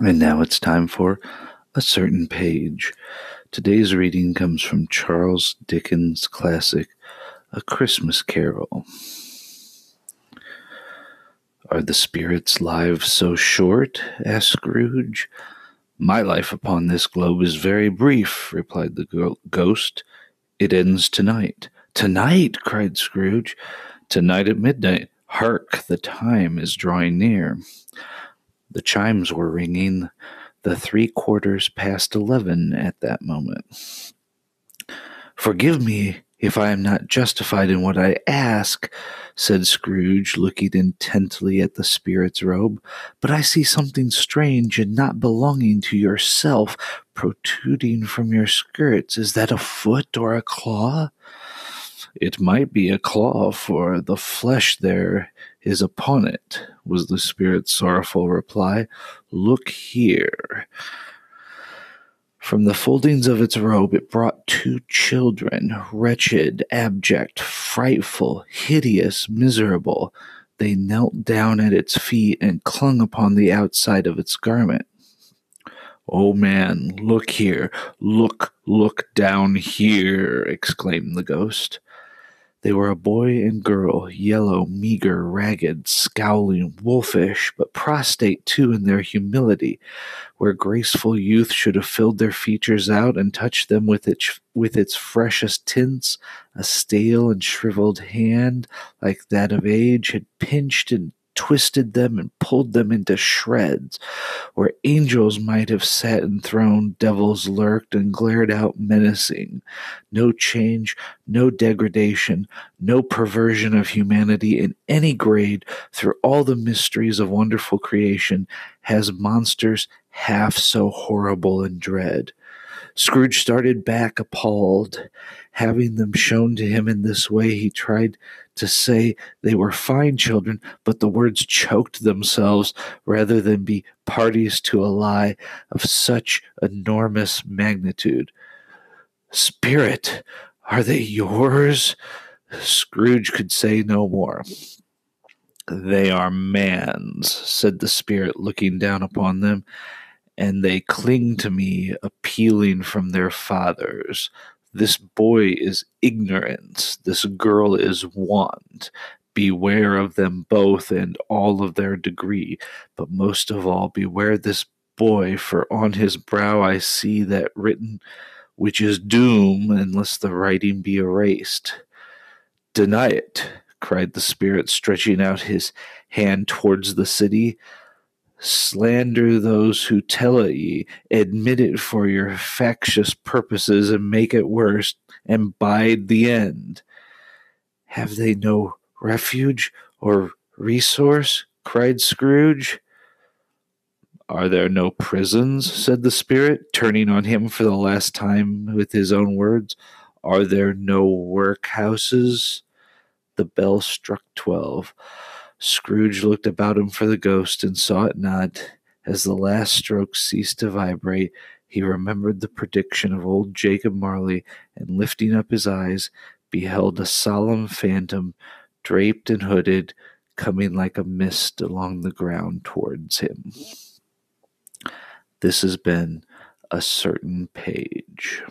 And now it's time for a certain page. Today's reading comes from Charles Dickens' classic, A Christmas Carol. Are the spirits' lives so short? asked Scrooge. My life upon this globe is very brief, replied the ghost. It ends tonight. Tonight, cried Scrooge. Tonight at midnight. Hark, the time is drawing near. The chimes were ringing the three quarters past eleven at that moment. Forgive me if I am not justified in what I ask, said Scrooge, looking intently at the spirit's robe, but I see something strange and not belonging to yourself protruding from your skirts. Is that a foot or a claw? It might be a claw, for the flesh there is upon it, was the spirit's sorrowful reply. Look here. From the foldings of its robe it brought two children, wretched, abject, frightful, hideous, miserable. They knelt down at its feet and clung upon the outside of its garment. Oh man, look here, look, look down here, exclaimed the ghost. They were a boy and girl, yellow, meager, ragged, scowling, wolfish, but prostrate too in their humility, where graceful youth should have filled their features out and touched them with its with its freshest tints, a stale and shriveled hand, like that of age, had pinched and twisted them and pulled them into shreds. Where angels might have sat enthroned, devils lurked and glared out menacing. No change, no degradation, no perversion of humanity in any grade through all the mysteries of wonderful creation has monsters half so horrible and dread. Scrooge started back appalled. Having them shown to him in this way, he tried to say they were fine children, but the words choked themselves rather than be parties to a lie of such enormous magnitude. Spirit, are they yours? Scrooge could say no more. They are man's, said the spirit, looking down upon them, and they cling to me, appealing from their fathers. This boy is ignorance, this girl is want. Beware of them both and all of their degree, but most of all, beware this boy, for on his brow I see that written which is doom unless the writing be erased. Deny it, cried the spirit, stretching out his hand towards the city. Slander those who tell it ye, admit it for your factious purposes, and make it worse, and bide the end. Have they no refuge or resource? cried Scrooge. Are there no prisons? said the spirit, turning on him for the last time with his own words. Are there no workhouses? The bell struck twelve. Scrooge looked about him for the ghost and saw it not. As the last stroke ceased to vibrate, he remembered the prediction of old Jacob Marley, and lifting up his eyes, beheld a solemn phantom, draped and hooded, coming like a mist along the ground towards him. This has been a certain page.